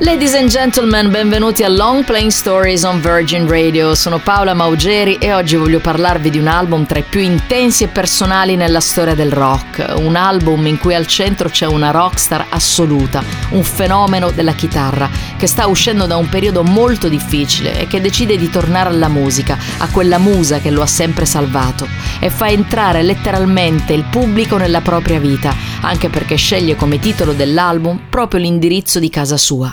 Ladies and gentlemen, benvenuti a Long Playing Stories on Virgin Radio. Sono Paola Maugeri e oggi voglio parlarvi di un album tra i più intensi e personali nella storia del rock. Un album in cui al centro c'è una rockstar assoluta, un fenomeno della chitarra, che sta uscendo da un periodo molto difficile e che decide di tornare alla musica, a quella musa che lo ha sempre salvato, e fa entrare letteralmente il pubblico nella propria vita, anche perché sceglie come titolo dell'album proprio l'indirizzo di casa sua.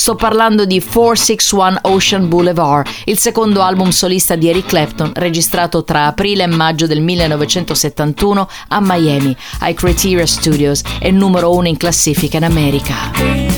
Sto parlando di 461 Ocean Boulevard, il secondo album solista di Eric Clapton registrato tra aprile e maggio del 1971 a Miami, ai Criteria Studios e numero uno in classifica in America.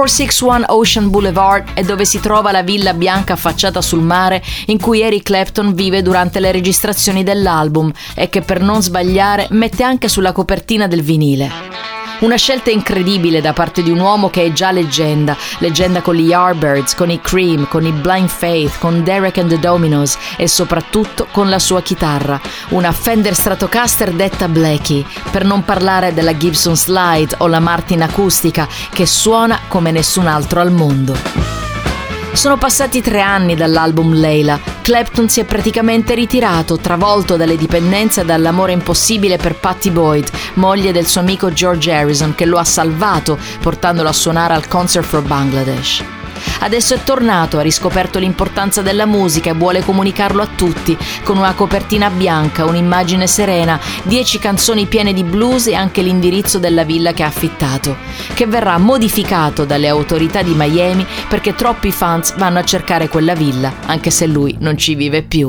461 Ocean Boulevard è dove si trova la villa bianca affacciata sul mare in cui Eric Clapton vive durante le registrazioni dell'album e che per non sbagliare mette anche sulla copertina del vinile. Una scelta incredibile da parte di un uomo che è già leggenda, leggenda con gli Yardbirds, con i Cream, con i Blind Faith, con Derek and the Dominos e soprattutto con la sua chitarra, una Fender Stratocaster detta Blackie, per non parlare della Gibson Slide o la Martin acustica che suona come nessun altro al mondo. Sono passati tre anni dall'album Leila. Clapton si è praticamente ritirato, travolto dalle dipendenze e dall'amore impossibile per Patty Boyd, moglie del suo amico George Harrison, che lo ha salvato portandolo a suonare al Concert for Bangladesh. Adesso è tornato, ha riscoperto l'importanza della musica e vuole comunicarlo a tutti, con una copertina bianca, un'immagine serena, dieci canzoni piene di blues e anche l'indirizzo della villa che ha affittato, che verrà modificato dalle autorità di Miami perché troppi fans vanno a cercare quella villa, anche se lui non ci vive più.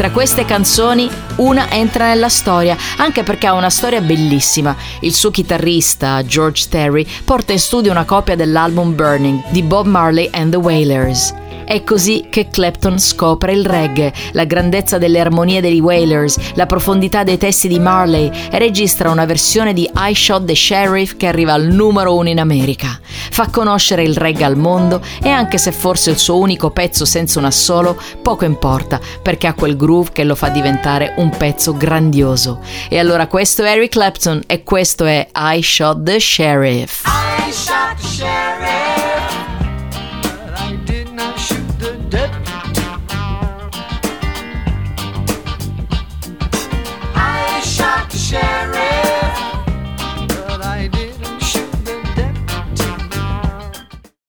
Tra queste canzoni una entra nella storia, anche perché ha una storia bellissima. Il suo chitarrista, George Terry, porta in studio una copia dell'album Burning di Bob Marley and the Wailers. È così che Clapton scopre il reggae, la grandezza delle armonie dei Wailers, la profondità dei testi di Marley e registra una versione di I Shot the Sheriff che arriva al numero uno in America. Fa conoscere il reggae al mondo e anche se forse il suo unico pezzo senza un assolo, poco importa perché ha quel groove che lo fa diventare un pezzo grandioso. E allora questo è Eric Clapton e questo è I Shot the Sheriff. I shot the sheriff.